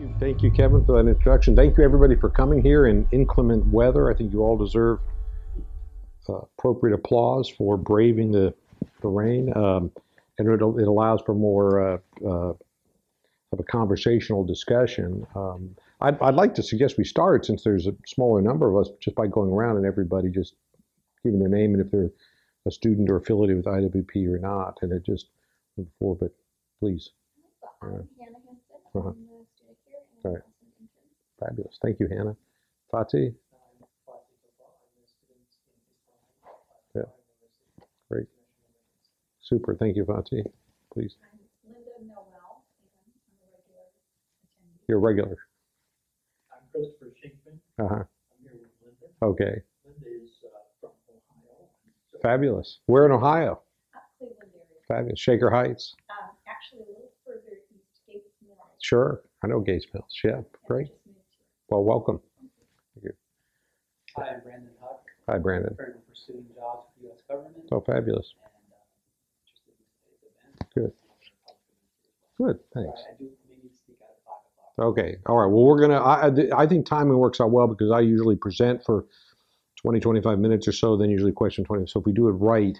you, thank you, Kevin, for that introduction. Thank you, everybody, for coming here in inclement weather. I think you all deserve uh, appropriate applause for braving the, the rain. Um, and it, it allows for more uh, uh, of a conversational discussion. Um, I'd, I'd like to suggest we start, since there's a smaller number of us, just by going around and everybody just giving their name and if they're a student or affiliated with IWP or not, and it just before. But please, I'm Yeah. Hannah Henson. Uh-huh. I'm the student here and I'm Right. also an intern. fabulous. Thank you, Hannah. Fati, Yeah. Great. super. Thank you, Fati. Please, I'm Linda Noel, I'm a regular attendee. you're regular. I'm Christopher Shinkman. Uh huh. I'm here with Linda. Okay, Linda is uh, from Ohio. So fabulous. We're in Ohio. Uh, Cleveland area. Fabulous. Shaker Heights. Um, actually a little further east, Gates Mills. Sure, I know Gates Mills. Yeah, great. just moved here. Well, welcome. Hi, I'm Brandon Huck, Hi, Brandon. currently pursuing jobs with the U.S. government. Oh, fabulous. And uh, interested in today's event. Good. Good. Thanks. I do maybe need to speak out at five o'clock. Okay. All right. Well, we're gonna. I, I I think timing works out well because I usually present for 20, 25 minutes or so, then usually question 20. So if we do it right,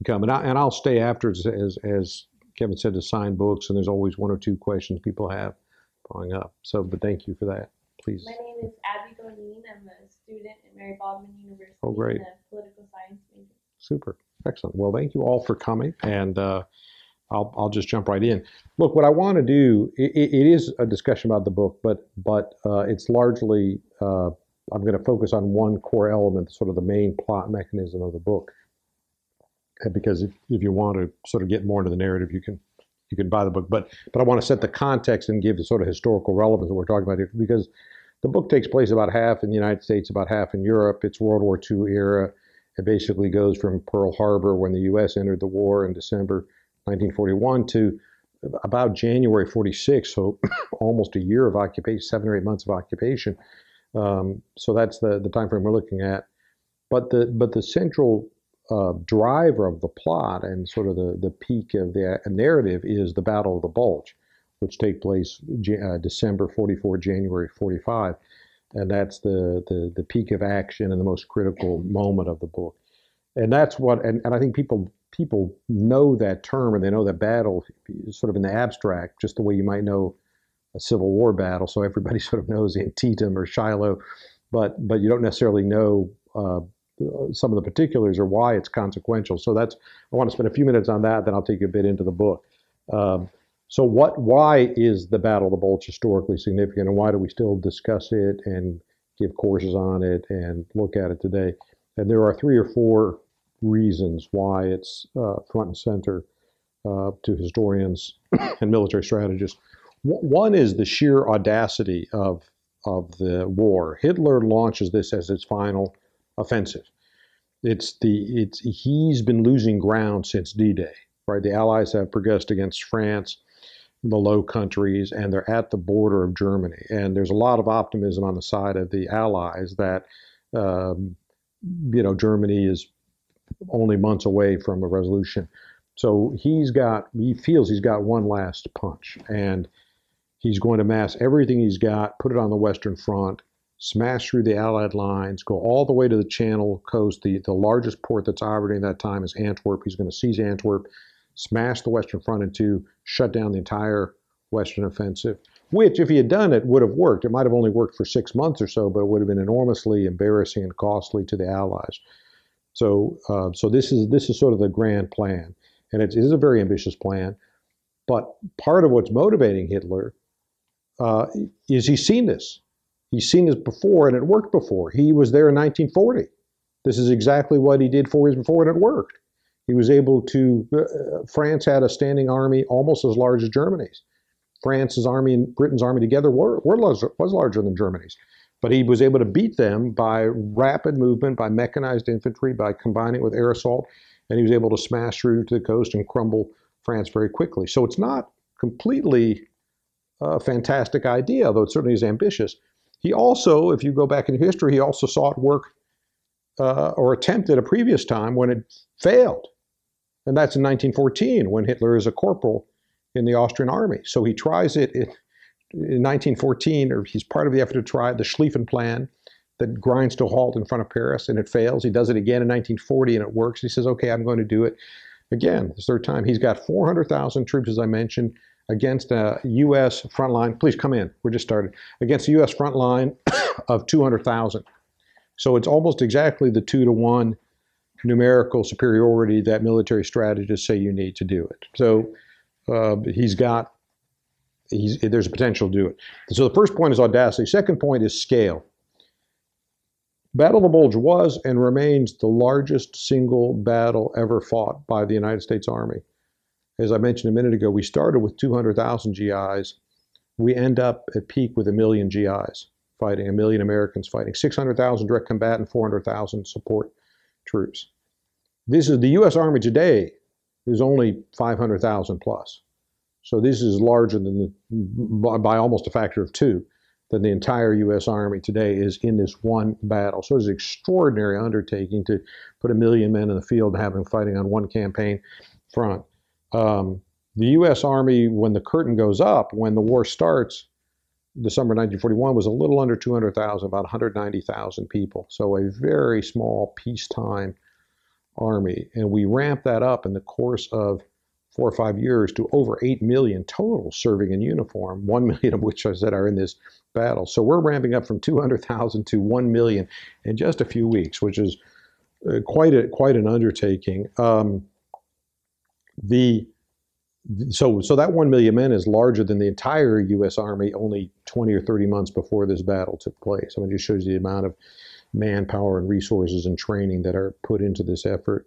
we come and I, and I'll stay after as, as as Kevin said to sign books, and there's always one or two questions people have following up. So, but thank you for that. Please. My name is Abby Gonin. I'm a student at Mary Baldwin University. Oh, great. A political science major. Super. Excellent. Well, thank you all for coming, and uh, I'll, I'll just jump right in. Look, what I want to do, it, it is a discussion about the book, but but uh, it's largely, uh, I'm going to focus on one core element, sort of the main plot mechanism of the book. Because if, if you want to sort of get more into the narrative, you can you can buy the book. But but I want to set the context and give the sort of historical relevance that we're talking about here, because the book takes place about half in the United States, about half in Europe. It's World War II era. It basically goes from Pearl Harbor when the U.S. entered the war in December 1941 to about January 46, so almost a year of occupation, seven or eight months of occupation. Um, so that's the the time frame we're looking at. But the but the central uh, driver of the plot and sort of the the peak of the narrative is the Battle of the Bulge, which take place uh, December 44, January 45 and that's the, the the peak of action and the most critical moment of the book. And that's what and, and i think people people know that term and they know that battle sort of in the abstract just the way you might know a civil war battle. So everybody sort of knows antietam or shiloh but but you don't necessarily know uh, some of the particulars or why it's consequential so that's i want to spend a few minutes on that then i'll take you a bit into the book um, so what? Why is the Battle of the Bulge historically significant, and why do we still discuss it and give courses on it and look at it today? And there are three or four reasons why it's uh, front and center uh, to historians and military strategists. W- One is the sheer audacity of of the war. Hitler launches this as its final offensive. It's the it's he's been losing ground since D-Day. Right, the Allies have progressed against France the Low Countries, and they're at the border of Germany. And there's a lot of optimism on the side of the Allies that, um, you know, Germany is only months away from a resolution. So he's got, he feels he's got one last punch, and he's going to mass everything he's got, put it on the Western Front, smash through the Allied lines, go all the way to the Channel coast. The, the largest port that's operating at that time is Antwerp. He's going to seize Antwerp, smash the Western Front in two, shut down the entire Western offensive, which, if he had done it, would have worked. It might have only worked for six months or so, but it would have been enormously embarrassing and costly to the Allies. So, uh, so this is this is sort of the grand plan, and it is a very ambitious plan. But part of what's motivating Hitler uh, is he's seen this. He's seen this before, and it worked before. He was there in 1940. This is exactly what he did four years before, and it worked. He was able to. Uh, France had a standing army almost as large as Germany's. France's army and Britain's army together were, were was larger than Germany's. But he was able to beat them by rapid movement, by mechanized infantry, by combining it with air assault, and he was able to smash through to the coast and crumble France very quickly. So it's not completely a fantastic idea, though it certainly is ambitious. He also, if you go back in history, he also saw it work uh, or attempted a previous time when it failed. And that's in 1914 when Hitler is a corporal in the Austrian army. So he tries it, it in 1914, or he's part of the effort to try the Schlieffen Plan that grinds to a halt in front of Paris and it fails. He does it again in 1940 and it works. He says, okay, I'm going to do it again. The third time. He's got 400,000 troops, as I mentioned, against a U.S. front line. Please come in. We're just started. Against a U.S. front line of 200,000. So it's almost exactly the two to one numerical superiority that military strategists say you need to do it. So uh, he's got, he's, there's a potential to do it. So the first point is audacity. Second point is scale. Battle of the Bulge was and remains the largest single battle ever fought by the United States Army. As I mentioned a minute ago, we started with 200,000 GIs. We end up at peak with a million GIs fighting, a million Americans fighting, 600,000 direct combatant, 400,000 support troops. This is the U.S. Army today is only 500,000 plus. So this is larger than the, by, by almost a factor of two than the entire U.S. Army today is in this one battle. So it's an extraordinary undertaking to put a million men in the field them fighting on one campaign front. Um, the U.S. Army, when the curtain goes up, when the war starts, December 1941 was a little under 200,000, about 190,000 people. So a very small peacetime army. And we ramped that up in the course of four or five years to over 8 million total serving in uniform, 1 million of which I said are in this battle. So we're ramping up from 200,000 to 1 million in just a few weeks, which is uh, quite a quite an undertaking. Um, the so so that 1 million men is larger than the entire U.S. Army only 20 or 30 months before this battle took place. I mean, it just shows you the amount of manpower and resources and training that are put into this effort.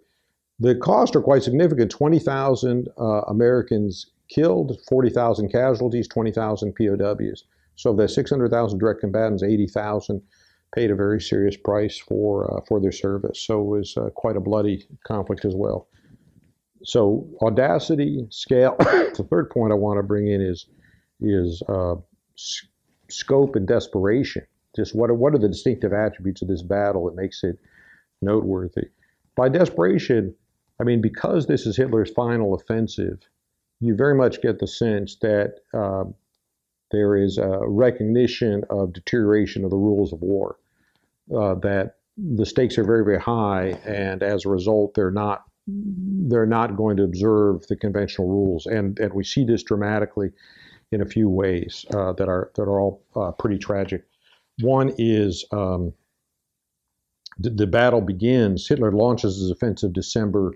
The costs are quite significant 20,000 uh, Americans killed, 40,000 casualties, 20,000 POWs. So of the 600,000 direct combatants, 80,000 paid a very serious price for, uh, for their service. So it was uh, quite a bloody conflict as well. So audacity, scale. the third point I want to bring in is, is uh, s- scope and desperation. Just what are, what are the distinctive attributes of this battle that makes it noteworthy? By desperation, I mean, because this is Hitler's final offensive, you very much get the sense that uh, there is a recognition of deterioration of the rules of war, uh, that the stakes are very, very high, and as a result, they're not they're not going to observe the conventional rules, and and we see this dramatically in a few ways uh, that are that are all uh, pretty tragic. One is um, the, the battle begins. Hitler launches his offensive December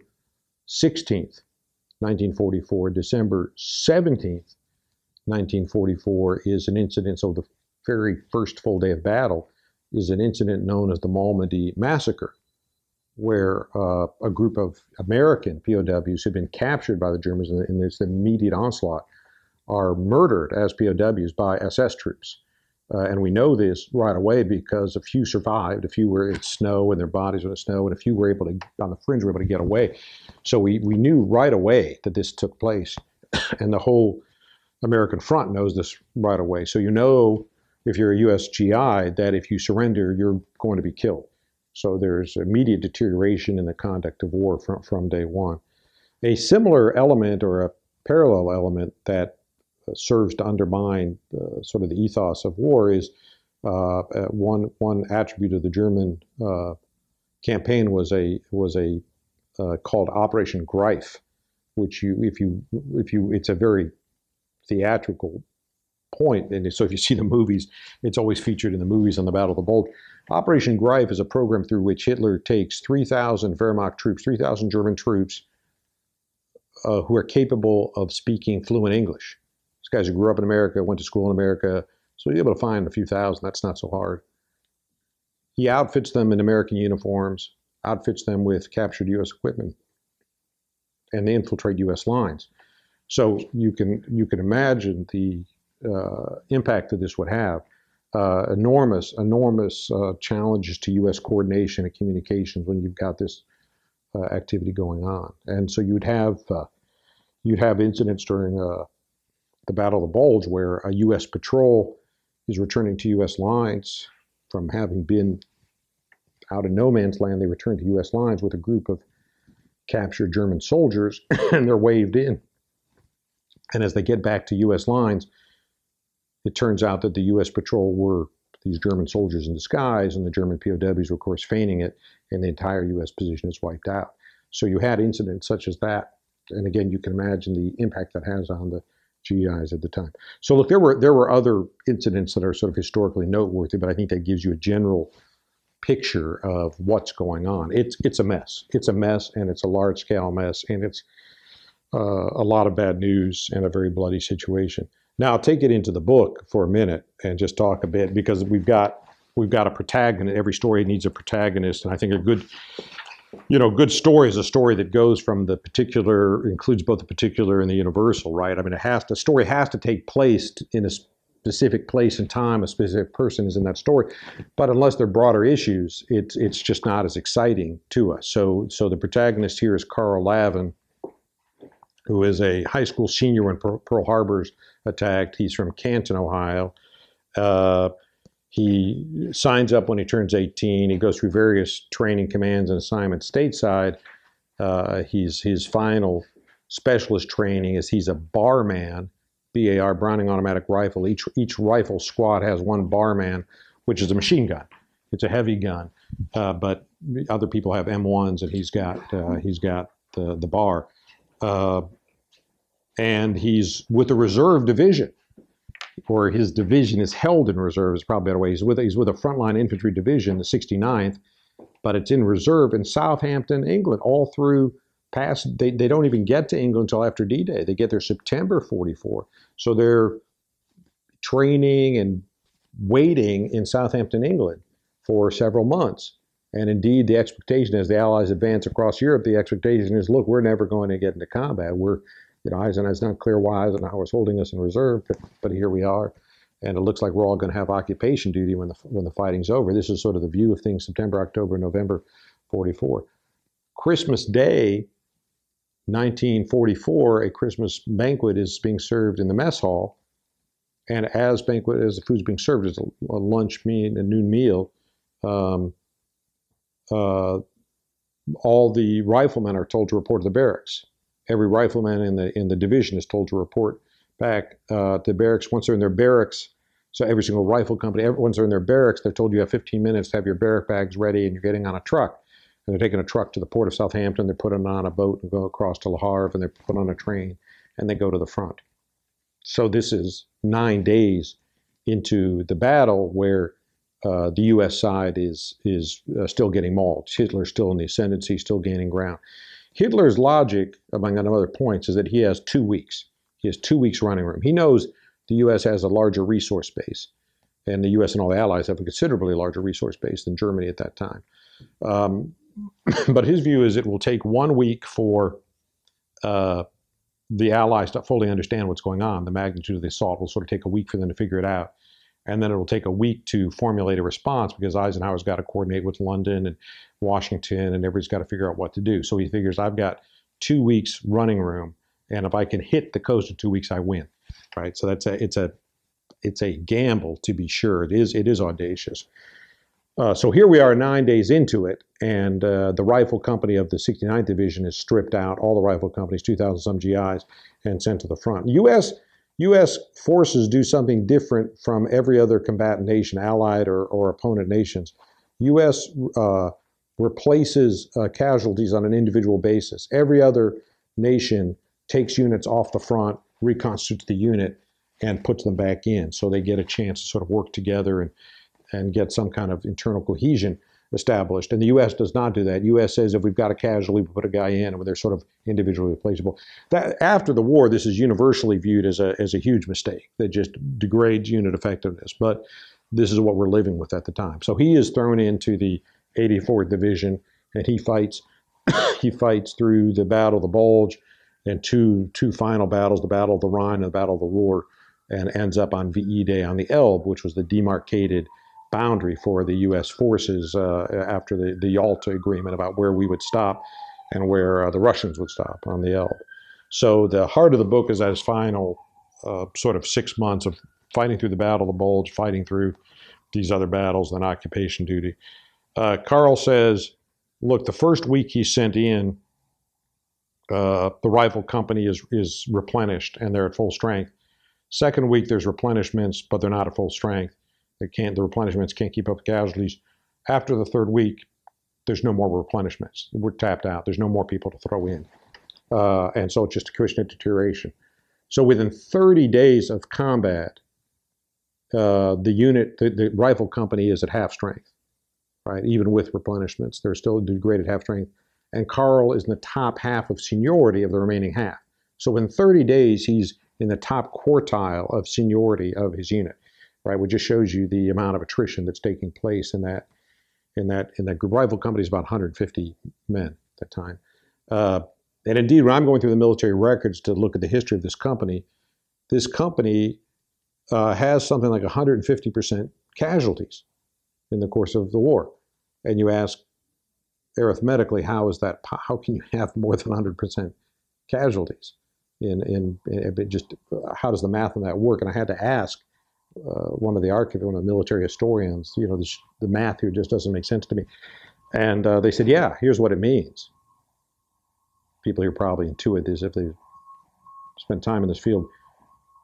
16th, 1944. December 17th, 1944 is an incident. So the very first full day of battle is an incident known as the Malmedy Massacre, where uh, a group of American POWs who'd been captured by the Germans in, in this immediate onslaught are murdered as POWs by SS troops. Uh, and we know this right away because a few survived. A few were in snow and their bodies were in snow, and a few were able to, on the fringe, were able to get away. So we, we knew right away that this took place. and the whole American front knows this right away. So you know, if you're a US GI, that if you surrender, you're going to be killed. So there's immediate deterioration in the conduct of war from, from day one. A similar element or a parallel element that serves to undermine uh, sort of the ethos of war is uh, uh, one one attribute of the German uh, campaign was a was a uh, called Operation Greif, which you if you if you it's a very theatrical point, and so if you see the movies, it's always featured in the movies on the Battle of the Bulge. Operation Greif is a program through which Hitler takes 3,000 Wehrmacht troops, 3,000 German troops uh, who are capable of speaking fluent English These guys who grew up in America, went to school in America, so you're able to find a few thousand. That's not so hard. He outfits them in American uniforms, outfits them with captured U.S. equipment, and they infiltrate U.S. lines. So you can you can imagine the uh, impact that this would have. Uh, enormous, enormous uh, challenges to U.S. coordination and communications when you've got this uh, activity going on. And so you'd have uh, you'd have incidents during the Battle of the Bulge, where a U.S. patrol is returning to U.S. lines from having been out in no man's land. They return to U.S. lines with a group of captured German soldiers, and they're waved in. And as they get back to U.S. lines, it turns out that the U.S. patrol were these German soldiers in disguise, and the German POWs were, of course, feigning it, and the entire U.S. position is wiped out. So you had incidents such as that, and again, you can imagine the impact that has on the GIs at the time. So look, there were there were other incidents that are sort of historically noteworthy, but I think that gives you a general picture of what's going on. It's it's a mess. It's a mess, and it's a large scale mess, and it's uh, a lot of bad news and a very bloody situation. Now, take it into the book for a minute and just talk a bit because we've got we've got a protagonist. Every story needs a protagonist, and I think a good you know good story is a story that goes from the particular includes both the particular and the universal, right? I mean, it has to story has to take place in a specific place and time. A specific person is in that story, but unless there are broader issues, it's it's just not as exciting to us. So so the protagonist here is Carl Lavin who is a high school senior when Pearl Harbor's attacked. He's from Canton, Ohio. Uh, he signs up when he turns 18. He goes through various training commands and assignments stateside. Uh, he's his final specialist training is he's a barman, BAR, Browning automatic rifle. Each each rifle squad has one barman, which is a machine gun. It's a heavy gun, uh, but other people have M1s, and he's got uh, he's got the the bar. Uh, and he's with the reserve division, or his division is held in reserve, is probably a better way. He's with, he's with a frontline infantry division, the 69th, but it's in reserve in Southampton, England, all through past, they, they don't even get to England until after D Day. They get there September 44. So they're training and waiting in Southampton, England for several months. And indeed, the expectation as the Allies advance across Europe, the expectation is, look, we're never going to get into combat. We're, you know, Eisenhower's not clear why Eisenhower's holding us in reserve, but, but here we are. And it looks like we're all going to have occupation duty when the, when the fighting's over. This is sort of the view of things September, October, November 44. Christmas Day, 1944, a Christmas banquet is being served in the mess hall. And as banquet, as the food's being served, as a, lunch meal, a noon meal, um, all the riflemen are told to report to the barracks. Every rifleman in the in the division is told to report back uh, to barracks. Once they're in their barracks, so every single rifle company, once they're in their barracks, they're told you have 15 minutes to have your barrack bags ready, and you're getting on a truck. And they're taking a truck to the port of Southampton. They're putting on a boat and go across to Le Havre, and they're put on a train, and they go to the front. So this is nine days into the battle where uh, the U.S. side is is uh, still getting mauled. Hitler's still in the ascendancy, still gaining ground. Hitler's logic, among other points, is that he has two weeks. He has two weeks running room. He knows the U.S. has a larger resource base, and the U.S. and all the allies have a considerably larger resource base than Germany at that time. Um, but his view is it will take one week for uh, the allies to fully understand what's going on. The magnitude of the assault will sort of take a week for them to figure it out and then it'll take a week to formulate a response because Eisenhower's got to coordinate with London and Washington, and everybody's got to figure out what to do. So he figures I've got two weeks running room, and if I can hit the coast in two weeks, I win. Right. So that's a it's a it's a gamble to be sure. It is it is audacious. Uh, so here we are nine days into it, and uh, the rifle company of the 69th Division is stripped out, all the rifle companies, 2,000 some GIs, and sent to the front. U.S. U.S. forces do something different from every other combatant nation, allied or, or opponent nations. U.S. Uh, replaces uh, casualties on an individual basis. Every other nation takes units off the front, reconstitutes the unit, and puts them back in so they get a chance to sort of work together and, and get some kind of internal cohesion established. And the U.S. does not do that. U.S. says if we've got a casualty, we put a guy in, and they're sort of individually replaceable. That after the war, this is universally viewed as a as a huge mistake that just degrades unit effectiveness. But this is what we're living with at the time. So he is thrown into the 84th Division, and he fights. he fights through the Battle of the Bulge, and two two final battles: the Battle of the Rhine and the Battle of the Ruhr, and ends up on VE Day on the Elbe, which was the demarcated boundary for the U.S. forces uh, after the, the Yalta agreement about where we would stop and where uh, the Russians would stop on the Elbe. So the heart of the book is that final uh, sort of six months of fighting through the Battle of the Bulge, fighting through these other battles, then occupation duty. Uh, Carl says, look, the first week he sent in, uh, the rifle company is, is replenished and they're at full strength. Second week, there's replenishments, but they're not at full strength. They can't. The replenishments can't keep up with casualties. After the third week, there's no more replenishments. We're tapped out. There's no more people to throw in, uh, and so it's just a of deterioration. So within 30 days of combat, uh, the unit, the, the rifle company is at half strength, right? Even with replenishments, they're still degraded half strength. And Carl is in the top half of seniority of the remaining half. So in 30 days, he's in the top quartile of seniority of his unit, right? Which just shows you the amount of attrition that's taking place in that in that in that group. Rifle company is about 150 men at that time. Uh, and indeed, when I'm going through the military records to look at the history of this company, this company uh, has something like 150% casualties in the course of the war. And you ask arithmetically, how is that? How can you have more than 100% casualties? In, in, in just how does the math on that work? And I had to ask one of the archivists, one of the military historians, you know, the, the math here just doesn't make sense to me. And uh, they said, yeah, here's what it means. People here probably intuit this if they've spent time in this field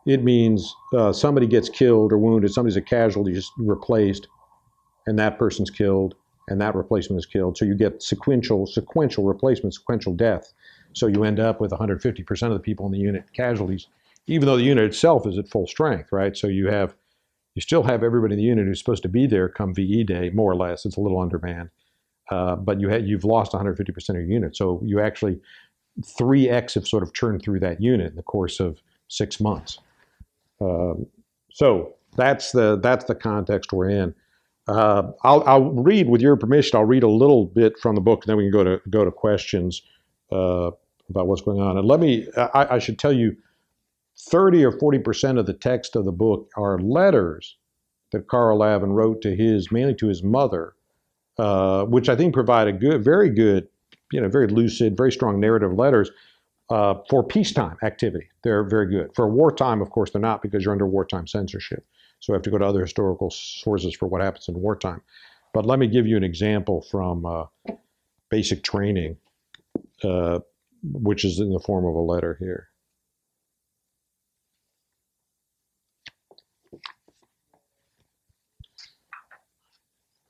it means uh, somebody gets killed or wounded, somebody's a casualty, just replaced, and that person's killed, and that replacement is killed. So you get sequential, sequential replacement, sequential death. So you end up with 150% of the people in the unit casualties, even though the unit itself is at full strength, right? So you have, you still have everybody in the unit who's supposed to be there come VE day, more or less. It's a little undermanned, uh, but you had you've lost 150% of your unit. So you actually 3x have sort of churned through that unit in the course of six months. Um, so that's the that's the context we're in. Uh, I'll, I'll read, with your permission, I'll read a little bit from the book, and then we can go to go to questions uh, about what's going on. And let me, I, I should tell you, 30 or 40 percent of the text of the book are letters that Carl Lavin wrote to his, mainly to his mother, uh, which I think provide a good, very good, you know, very lucid, very strong narrative letters uh, for peacetime activity, they're very good. For wartime, of course, they're not because you're under wartime censorship. So we have to go to other historical sources for what happens in wartime. But let me give you an example from uh, basic training, uh, which is in the form of a letter here.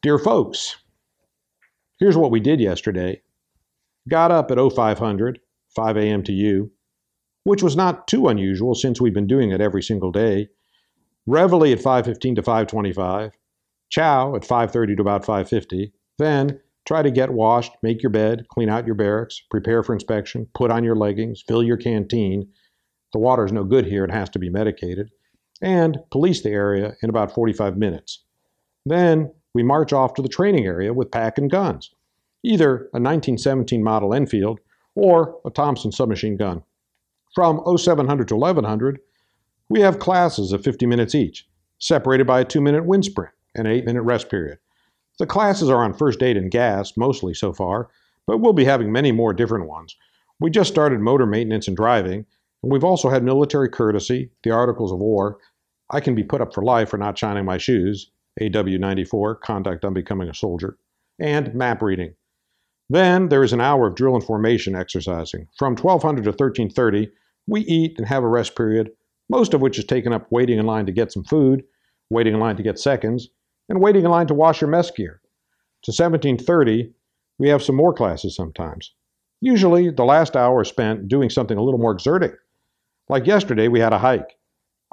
Dear folks, here's what we did yesterday. Got up at 0500 5 a.m. to you, which was not too unusual since we've been doing it every single day. Reveille at 5:15 to 5:25, chow at 5:30 to about 5:50. Then try to get washed, make your bed, clean out your barracks, prepare for inspection, put on your leggings, fill your canteen. The water is no good here; it has to be medicated, and police the area in about 45 minutes. Then we march off to the training area with pack and guns, either a 1917 model Enfield or a Thompson submachine gun. From 0700 to 1100, we have classes of 50 minutes each, separated by a two minute wind sprint and an eight minute rest period. The classes are on first aid and gas, mostly so far, but we'll be having many more different ones. We just started motor maintenance and driving, and we've also had military courtesy, the Articles of War. I can be put up for life for not shining my shoes, AW 94, Conduct on Becoming a Soldier, and map reading. Then there is an hour of drill and formation exercising. From 1200 to 1330, we eat and have a rest period, most of which is taken up waiting in line to get some food, waiting in line to get seconds, and waiting in line to wash your mess gear. To 1730, we have some more classes sometimes. Usually, the last hour is spent doing something a little more exerting. Like yesterday, we had a hike.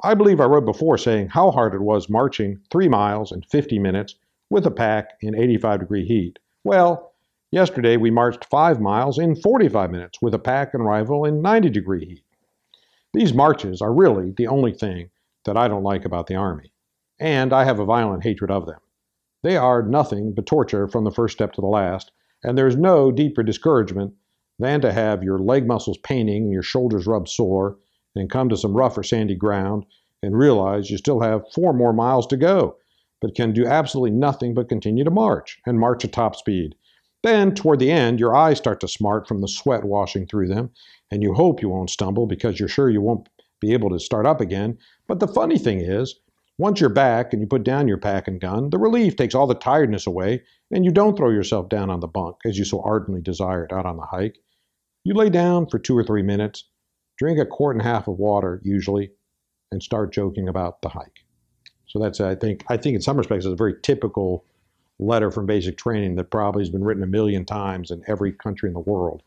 I believe I wrote before saying how hard it was marching three miles in 50 minutes with a pack in 85 degree heat. Well, Yesterday, we marched five miles in 45 minutes with a pack and rifle in 90 degree heat. These marches are really the only thing that I don't like about the Army, and I have a violent hatred of them. They are nothing but torture from the first step to the last, and there's no deeper discouragement than to have your leg muscles paining and your shoulders rubbed sore, and come to some rough or sandy ground and realize you still have four more miles to go, but can do absolutely nothing but continue to march, and march at top speed then, toward the end, your eyes start to smart from the sweat washing through them, and you hope you won't stumble because you're sure you won't be able to start up again. But the funny thing is, once you're back and you put down your pack and gun, the relief takes all the tiredness away, and you don't throw yourself down on the bunk as you so ardently desired out on the hike. You lay down for two or three minutes, drink a quart and a half of water, usually, and start joking about the hike. So that's I think I think in some respects it's a very typical letter from basic training that probably has been written a million times in every country in the world.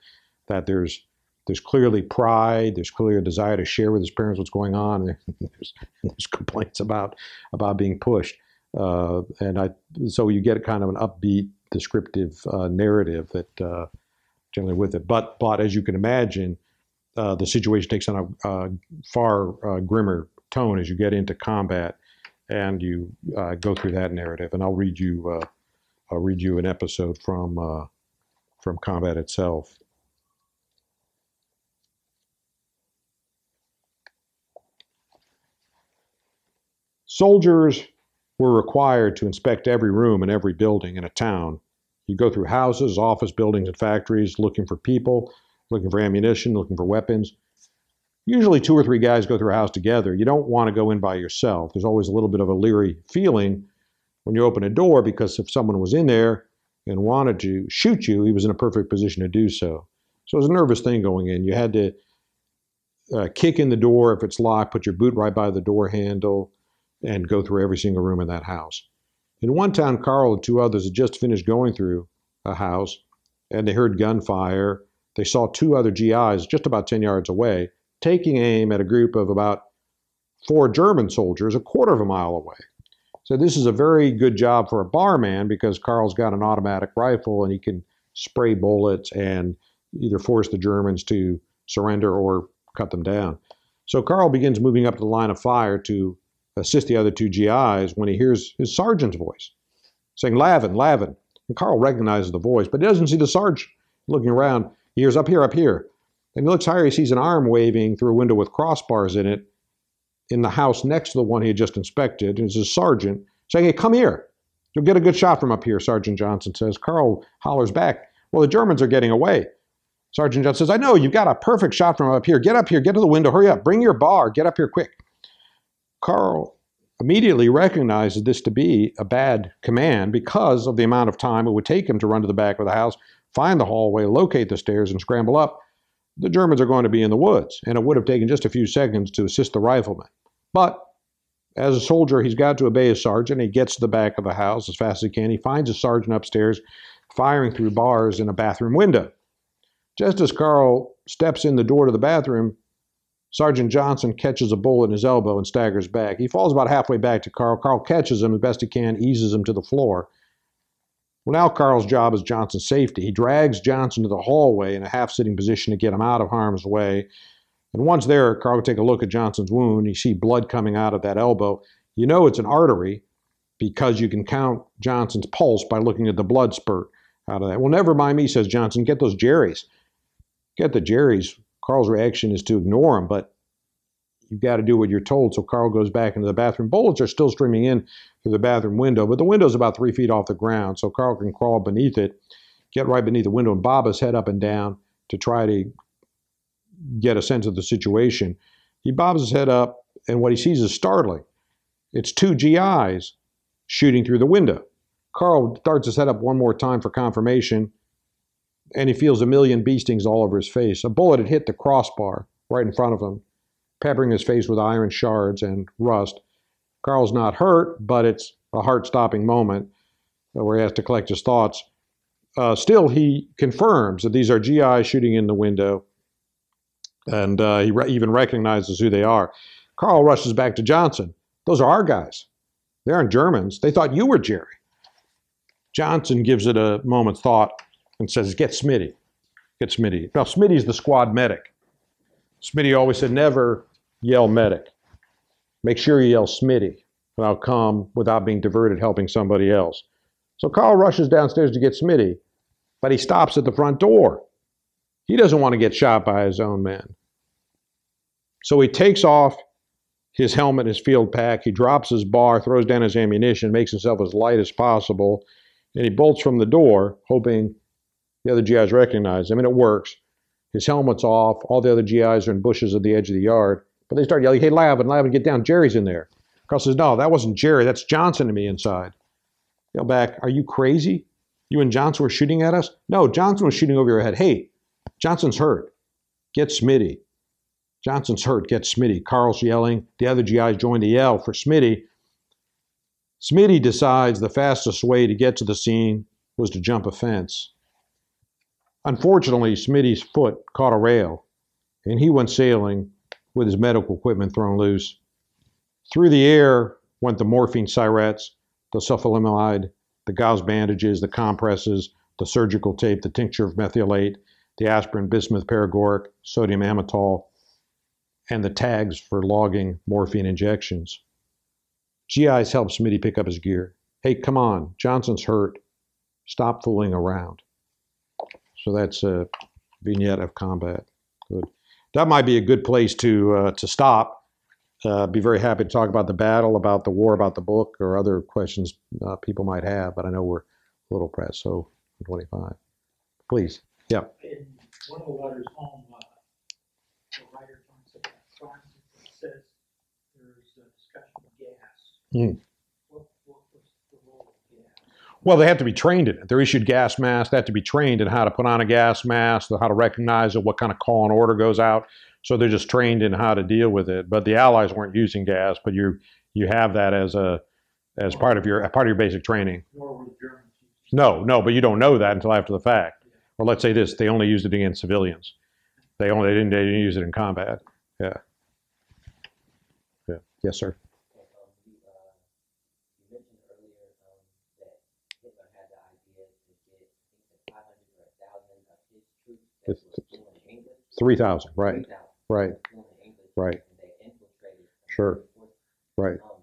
That there's there's clearly pride, there's clearly a desire to share with his parents what's going on, and there's, there's complaints about about being pushed. Uh, and I so you get kind of an upbeat, descriptive uh, narrative that uh, generally with it. But but as you can imagine, uh, the situation takes on a, a far uh, grimmer tone as you get into combat and you uh, go through that narrative. And I'll read you uh, I'll read you an episode from uh, from combat itself. Soldiers were required to inspect every room in every building in a town. You go through houses, office buildings, and factories looking for people, looking for ammunition, looking for weapons. Usually, two or three guys go through a house together. You don't want to go in by yourself. There's always a little bit of a leery feeling when you open a door because if someone was in there and wanted to shoot you, he was in a perfect position to do so. So it was a nervous thing going in. You had to uh, kick in the door if it's locked, put your boot right by the door handle, and go through every single room in that house. In one town, Carl and two others had just finished going through a house and they heard gunfire. They saw two other GIs just about 10 yards away taking aim at a group of about four German soldiers a quarter of a mile away. So this is a very good job for a barman because Carl's got an automatic rifle and he can spray bullets and either force the Germans to surrender or cut them down. So Carl begins moving up the line of fire to assist the other two GIs when he hears his sergeant's voice saying, Lavin, Lavin. And Carl recognizes the voice, but he doesn't see the sergeant. Looking around, he hears, Up here, up here. And he looks higher, he sees an arm waving through a window with crossbars in it in the house next to the one he had just inspected. And it's a sergeant saying, Hey, come here. You'll get a good shot from up here, Sergeant Johnson says. Carl hollers back, Well, the Germans are getting away. Sergeant Johnson says, I know, you've got a perfect shot from up here. Get up here, get to the window, hurry up, bring your bar, get up here quick. Carl immediately recognizes this to be a bad command because of the amount of time it would take him to run to the back of the house, find the hallway, locate the stairs, and scramble up. The Germans are going to be in the woods, and it would have taken just a few seconds to assist the rifleman. But as a soldier, he's got to obey his sergeant. He gets to the back of the house as fast as he can. He finds his sergeant upstairs firing through bars in a bathroom window. Just as Carl steps in the door to the bathroom, Sergeant Johnson catches a bullet in his elbow and staggers back. He falls about halfway back to Carl. Carl catches him as best he can, eases him to the floor. Well, now Carl's job is Johnson's safety. He drags Johnson to the hallway in a half sitting position to get him out of harm's way. And once there, Carl will take a look at Johnson's wound. You see blood coming out of that elbow. You know it's an artery because you can count Johnson's pulse by looking at the blood spurt out of that. Well, never mind me, says Johnson. Get those Jerry's. Get the Jerry's. Carl's reaction is to ignore him, but you've got to do what you're told. So Carl goes back into the bathroom. Bullets are still streaming in through the bathroom window, but the window's about three feet off the ground. So Carl can crawl beneath it, get right beneath the window, and bob his head up and down to try to get a sense of the situation. He bobs his head up, and what he sees is startling. It's two GIs shooting through the window. Carl darts his head up one more time for confirmation, and he feels a million bee stings all over his face. A bullet had hit the crossbar right in front of him, peppering his face with iron shards and rust. Carl's not hurt, but it's a heart stopping moment where he has to collect his thoughts. Uh, still, he confirms that these are GIs shooting in the window, and uh, he re- even recognizes who they are. Carl rushes back to Johnson. Those are our guys. They aren't Germans. They thought you were Jerry. Johnson gives it a moment's thought and says, Get Smitty. Get Smitty. Now, Smitty's the squad medic. Smitty always said, Never yell medic. Make sure you yell Smitty, and I'll come without being diverted helping somebody else. So Carl rushes downstairs to get Smitty, but he stops at the front door. He doesn't want to get shot by his own men. So he takes off his helmet, his field pack, he drops his bar, throws down his ammunition, makes himself as light as possible, and he bolts from the door, hoping the other GIs recognize him, and it works. His helmet's off, all the other GIs are in bushes at the edge of the yard, but they start yelling, Hey, Lavin, Lavin, get down, Jerry's in there. Carl says, No, that wasn't Jerry, that's Johnson to me inside. Yell back, Are you crazy? You and Johnson were shooting at us? No, Johnson was shooting over your head. Hey, Johnson's hurt. Get Smitty. Johnson's hurt, get Smitty. Carl's yelling. The other GIs join the yell for Smitty. Smitty decides the fastest way to get to the scene was to jump a fence. Unfortunately, Smitty's foot caught a rail, and he went sailing with his medical equipment thrown loose. Through the air went the morphine syrettes, the sulfonamide, the gauze bandages, the compresses, the surgical tape, the tincture of merthiolate, the aspirin, bismuth, paregoric, sodium amytal, and the tags for logging morphine injections. GIs helped Smitty pick up his gear. Hey, come on, Johnson's hurt. Stop fooling around. So that's a vignette of combat. Good. That might be a good place to uh, to stop. Uh, be very happy to talk about the battle, about the war, about the book, or other questions uh, people might have. But I know we're a little pressed, so 25. Please. Yeah. in one of the letters home, uh, the writer talks about says there's a discussion of gas. Mm. What, what was the role of gas? Well, they have to be trained in it. They're issued gas masks. They have to be trained in how to put on a gas mask, how to recognize it, what kind of call and order goes out. So they're just trained in how to deal with it. But the Allies weren't using gas, but you you have that as a as part of your part of your basic training. Nor were the Germans using. No, no, but you don't know that until after the fact. Or let's say this: they only used it against civilians. They only they didn't they didn't use it in combat. Yeah. Yeah. Yes, sir. Okay, um, you, uh, you mentioned earlier, um, that Hitler had the idea to get, I think, five hundred or a thousand of his troops that It's- were fluent in English. Three thousand. Right. 3,000 Right. Fluent in English. Right. And they infiltrated. Sure. Right. Um,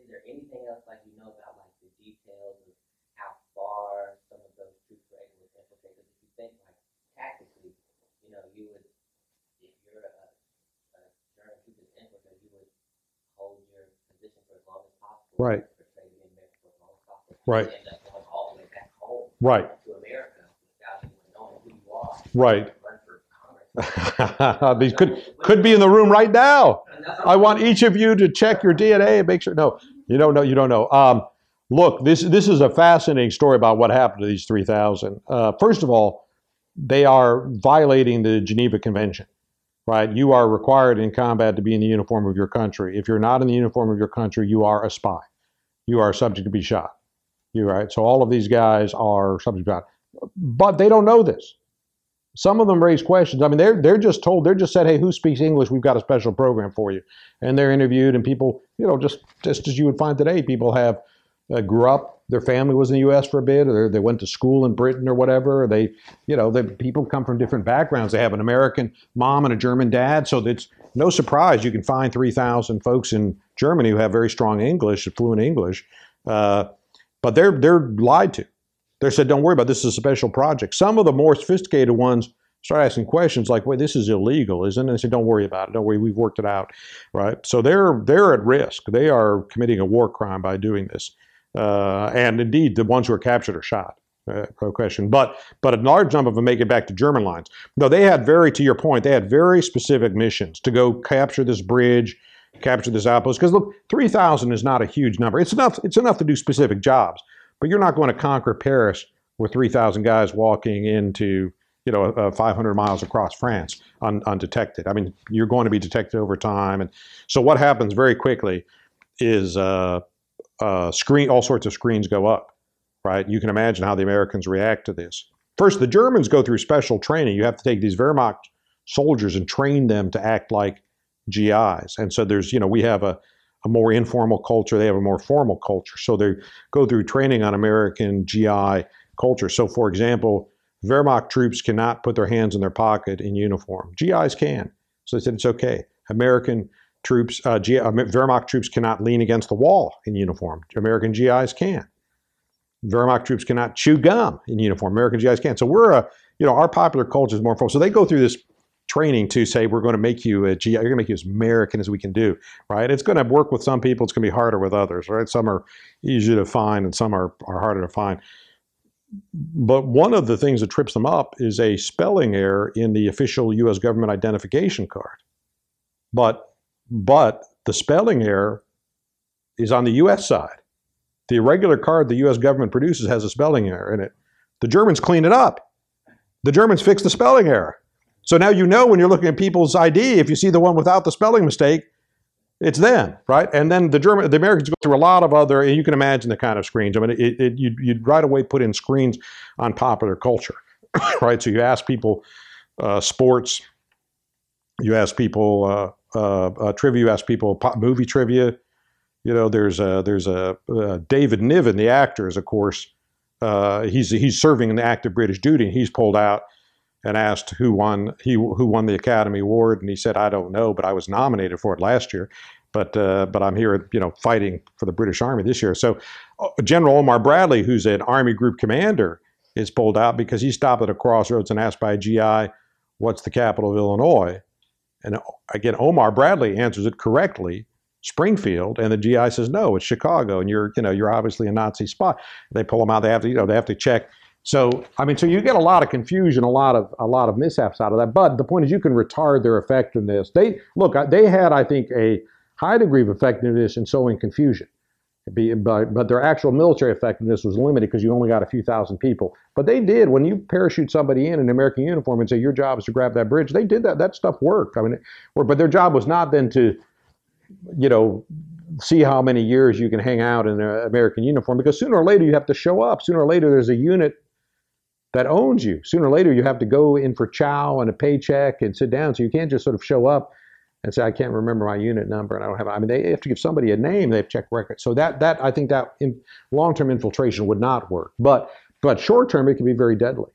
is there anything else like you know about like the details of how far some of those troops were able to infiltrate? Because if you think like tactically, you know, you would, if you're a, a German troop is infiltrated, you would hold your position for as long as possible. Right. Portray to Right. These could could be in the room right now. I want each of you to check your DNA and make sure. No, you don't know. You don't know. Um, look, this this is a fascinating story about what happened to these three thousand. Uh, first of all, they are violating the Geneva Convention, right? You are required in combat to be in the uniform of your country. If you're not in the uniform of your country, you are a spy. You are subject to be shot. You right. So all of these guys are subject to be shot, but they don't know this. Some of them raise questions. I mean, they're they're just told, they're just said, "Hey, who speaks English? We've got a special program for you." And they're interviewed, and people, you know, just just as you would find today, people have uh, grew up, their family was in the U.S. for a bit, or they went to school in Britain or whatever. They, you know, the people come from different backgrounds. They have an American mom and a German dad, so it's no surprise you can find three thousand folks in Germany who have very strong English, fluent English, uh, but they're they're lied to. They said, "Don't worry about this. This is a special project." Some of the more sophisticated ones start asking questions like, "Wait, this is illegal, isn't it?" And they say, "Don't worry about it. Don't worry. We've worked it out." Right. So they're they're at risk. They are committing a war crime by doing this. Uh, and indeed, the ones who are captured are shot. Uh, no question. But but a large number of them make it back to German lines. No, they had very, to your point, they had very specific missions to go capture this bridge, capture this outpost. Because look, three thousand is not a huge number. It's enough. It's enough to do specific jobs. But you're not going to conquer Paris with three thousand guys walking into you know uh, 500 miles across France un, undetected. I mean, you're going to be detected over time. And so what happens very quickly is uh, uh, screen all sorts of screens go up right? You can imagine how the Americans react to this. First, the Germans go through special training. You have to take these Wehrmacht soldiers and train them to act like GIs. And so there's, you know, we have a, a more informal culture, they have a more formal culture. So they go through training on American GI culture. So, for example, Wehrmacht troops cannot put their hands in their pocket in uniform. GIs can. So they said it's okay. American troops, uh, G, uh, Wehrmacht troops cannot lean against the wall in uniform. American GIs can. Wehrmacht troops cannot chew gum in uniform. American GIs can. So we're a, you know, our popular culture is more formal. So they go through this training to say we're going to make you a GI. You're going to make you as American as we can do, right? It's going to work with some people. It's going to be harder with others, right? Some are easier to find and some are, are harder to find. But one of the things that trips them up is a spelling error in the official U.S. government identification card. But but the spelling error is on the U.S. side. The irregular card the U.S. government produces has a spelling error in it. The Germans clean it up. The Germans fix the spelling error. So now you know when you're looking at people's ID, if you see the one without the spelling mistake, it's them, right? And then the German, the Americans go through a lot of other, and you can imagine the kind of screens. I mean, it, it, you'd, you'd right away put in screens on popular culture, right? So you ask people uh, sports, you ask people uh, uh, uh, trivia, you ask people pop movie trivia. You know, there's a, there's a uh, David Niven, the actor, is of course he's he's serving in the active British duty, and he's pulled out and asked who won he who won the Academy Award, and he said, "I don't know, but I was nominated for it last year." But uh, but I'm here, you know, fighting for the British Army this year. So uh, General Omar Bradley, who's an Army Group commander, is pulled out because he stopped at a crossroads and asked by a GI, "What's the capital of Illinois?" And uh, again, Omar Bradley answers it correctly, Springfield, and the GI says, "No, it's Chicago," and you're you know you're obviously a Nazi spy. They pull him out. They have to you know they have to check. So I mean, so you get a lot of confusion, a lot of a lot of mishaps out of that. But the point is, you can retard their effectiveness. They look, they had, I think, a high degree of effectiveness in sowing confusion. But, but their actual military effectiveness was limited because you only got a few thousand people. But they did when you parachute somebody in an American uniform and say your job is to grab that bridge. They did that. That stuff worked. I mean, or, but their job was not then to, you know, see how many years you can hang out in an American uniform because sooner or later you have to show up. Sooner or later there's a unit that owns you. Sooner or later you have to go in for chow and a paycheck and sit down. So you can't just sort of show up and say I can't remember my unit number and I don't have. I mean they have to give somebody a name. They have to check records. So that that I think that in long-term infiltration would not work. But but short-term it can be very deadly.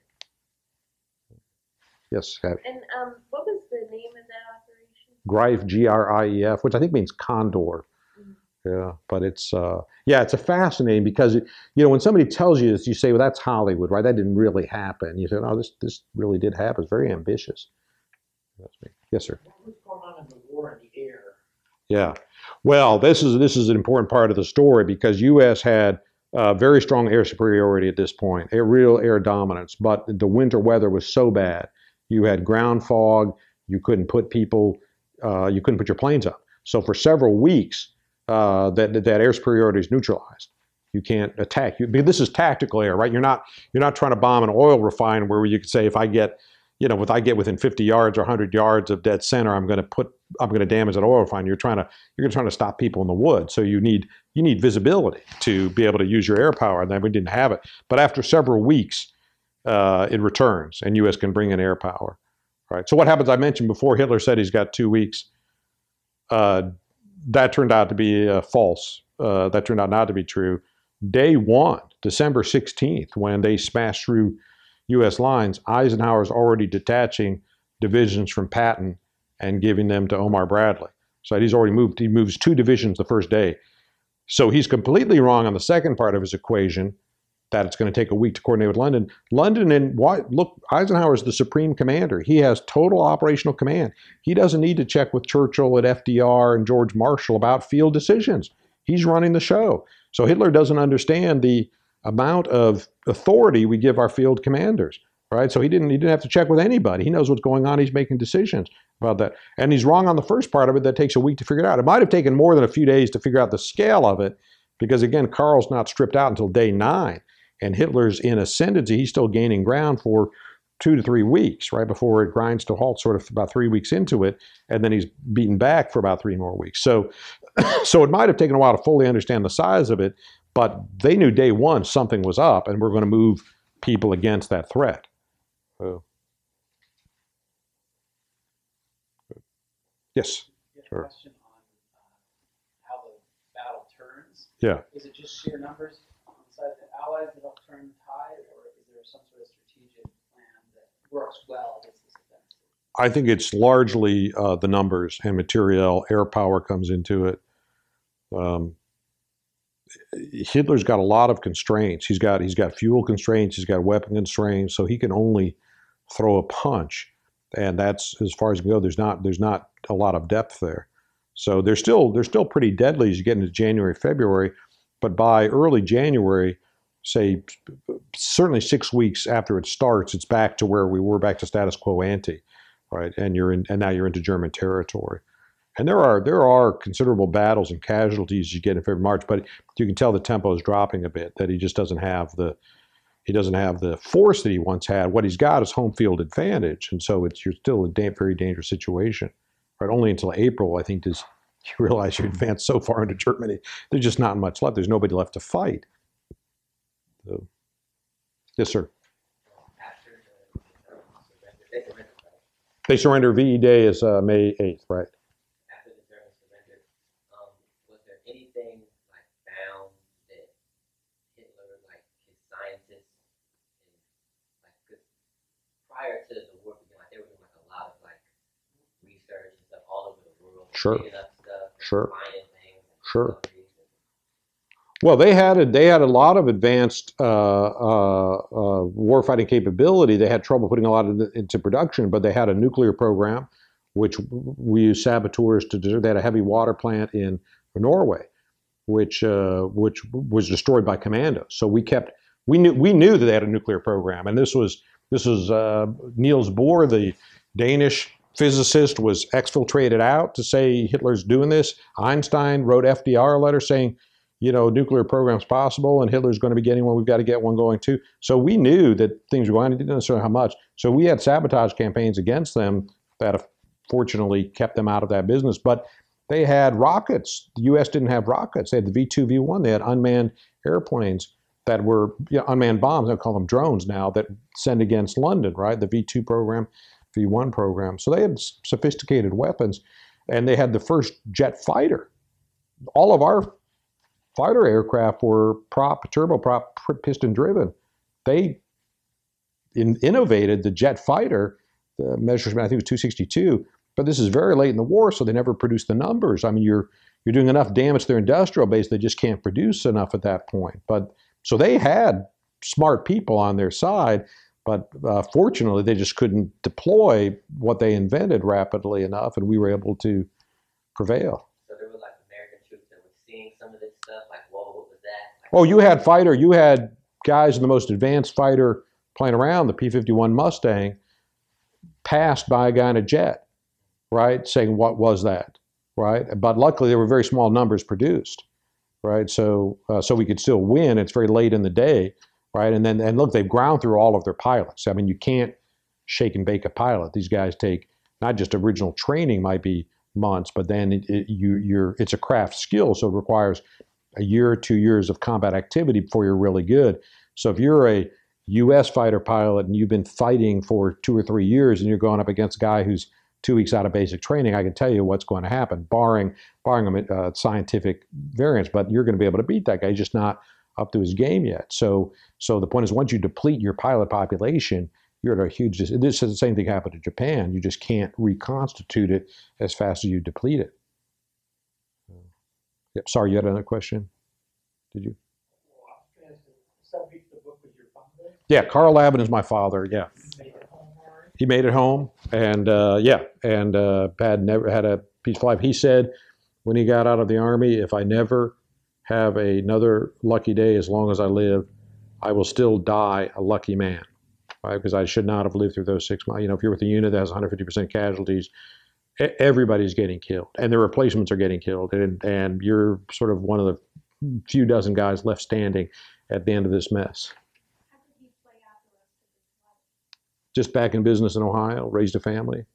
Yes, Abby. And um, what was the name of that operation? Greif, G R I E F, which I think means condor. Yeah, but it's uh, yeah, it's a fascinating because it, you know when somebody tells you this, you say, "Well, that's Hollywood, right? That didn't really happen." You say, "No, this this really did happen. It's very ambitious." That's me. Yes, sir. What going on in the war in the air? Yeah. Well, this is this is an important part of the story because U.S. had uh, very strong air superiority at this point, a real air dominance. But the winter weather was so bad, you had ground fog. You couldn't put people, uh, you couldn't put your planes up. So for several weeks, uh, that that air superiority is neutralized. You can't attack. You, this is tactical air, right? You're not you're not trying to bomb an oil refinery where you could say if I get you know, if I get within 50 yards or 100 yards of dead center, I'm going to put, I'm going to damage an oil refinery. You're trying to, you're trying to stop people in the woods. So you need, you need visibility to be able to use your air power. And then we didn't have it. But after several weeks, uh, it returns, and U.S. can bring in air power. Right. So what happens? I mentioned before. Hitler said he's got two weeks. Uh, that turned out to be uh, false. Uh, that turned out not to be true. Day one, December 16th, when they smashed through U.S. lines, Eisenhower's already detaching divisions from Patton and giving them to Omar Bradley. So he's already moved. He moves two divisions the first day. So he's completely wrong on the second part of his equation that it's going to take a week to coordinate with London. London and why, look, Eisenhower is the supreme commander. He has total operational command. He doesn't need to check with Churchill and FDR and George Marshall about field decisions. He's running the show. So Hitler doesn't understand the amount of authority we give our field commanders, right? So he didn't he didn't have to check with anybody. He knows what's going on. He's making decisions about that. And he's wrong on the first part of it that takes a week to figure it out. It might have taken more than a few days to figure out the scale of it because again, Carl's not stripped out until day 9 and Hitler's in ascendancy. He's still gaining ground for 2 to 3 weeks, right before it grinds to halt sort of about 3 weeks into it and then he's beaten back for about 3 more weeks. So so it might have taken a while to fully understand the size of it, but they knew day one something was up, and we're going to move people against that threat. So. Yes. Sure. question on uh, how the battle turns. Yeah. Is it just sheer numbers on the side of the Allies that help turn the tide, or is there some sort of strategic plan that works well? I think it's largely uh, the numbers and materiel. Air power comes into it. Um, Hitler's got a lot of constraints. He's got he's got fuel constraints. He's got weapon constraints. So he can only throw a punch, and that's as far as can go. There's not there's not a lot of depth there. So they're still they're still pretty deadly as you get into January February, but by early January, say certainly six weeks after it starts, it's back to where we were back to status quo ante, right? And you're in and now you're into German territory. And there are there are considerable battles and casualties you get in February March, but you can tell the tempo is dropping a bit. That he just doesn't have the He doesn't have the force that he once had. What he's got is home field advantage, and so it's you're still a very dangerous situation. Right? Only until April, I think, does you realize you advanced so far into Germany. There's just not much left. There's nobody left to fight. So, yes, sir. After the, surrender, they surrendered, right? They surrender. VE Day is uh, May 8th, right? After the Germans surrendered, um, was there anything like found that Hitler, like his scientists, and prior to the war beginning, like they were doing like a lot of like research and stuff all over the world, Sure. up stuff, Sure. finding things. Sure. Well, they had a, they had a lot of advanced uh, uh, uh, warfighting capability. They had trouble putting a lot of it into production, but they had a nuclear program, which we use saboteurs to. do. They had a heavy water plant in Norway, which uh, which was destroyed by commandos. So we kept we knew we knew that they had a nuclear program, and this was this was uh, Niels Bohr, the Danish physicist, was exfiltrated out to say Hitler's doing this. Einstein wrote FDR a letter saying you know, nuclear program's possible and Hitler's going to be getting one. We've got to get one going too. So we knew that things were going. I didn't know how much. So we had sabotage campaigns against them that fortunately kept them out of that business. But they had rockets. The U.S. didn't have rockets. They had the V-2, V-1. They had unmanned airplanes that were you know, unmanned bombs. I call them drones now that send against London, right? The V-2 program, V-1 program. So they had sophisticated weapons, and they had the first jet fighter. All of our fighter aircraft were prop turboprop piston driven. They in, innovated the jet fighter. The Messerschmitt I think it was 262, but this is very late in the war, so they never produced the numbers. I mean, you're you're doing enough damage to their industrial base; they just can't produce enough at that point. But so they had smart people on their side, but uh, fortunately, they just couldn't deploy what they invented rapidly enough, and we were able to prevail. So there were like American troops that were seeing some of this stuff, like, whoa, what was that? Like, Oh, you had fighter. You had guys in the most advanced fighter playing around, the P-51 Mustang, passed by a guy in a jet, right? Saying, "What was that?" Right? But luckily, there were very small numbers produced, right? So, uh, so we could still win. It's very late in the day, right? And then, and look, they've ground through all of their pilots. I mean, you can't shake and bake a pilot. These guys take not just original training, might be months, but then it, it, you, you're it's a craft skill, so it requires a year or two years of combat activity before you're really good. So if you're a U.S. fighter pilot and you've been fighting for two or three years and you're going up against a guy who's two weeks out of basic training, I can tell you what's going to happen, barring barring a uh, scientific variance. But you're going to be able to beat that guy. He's just not up to his game yet. So so the point is, once you deplete your pilot population, you're at a huge. This is the same thing happened to Japan. You just can't reconstitute it as fast as you deplete it. Yep. Sorry, you had another question. Did you? Well, I was gonna ask, the subject of the book was your father, Yeah, Carl Lavin is my father. Yeah, you made it home all right? he made it home, and uh, yeah, and uh, had never had a peaceful life. He said when he got out of the army, if I never have another lucky day as long as I live, I will still die a lucky man, right? Because I should not have lived through those six months. You know, if you're with a unit that has 150% casualties, everybody's getting killed, and their replacements are getting killed, and and you're sort of one of the few dozen guys left standing at the end of this mess. How did he play out the rest of his life? just back in business in Ohio, raised a family,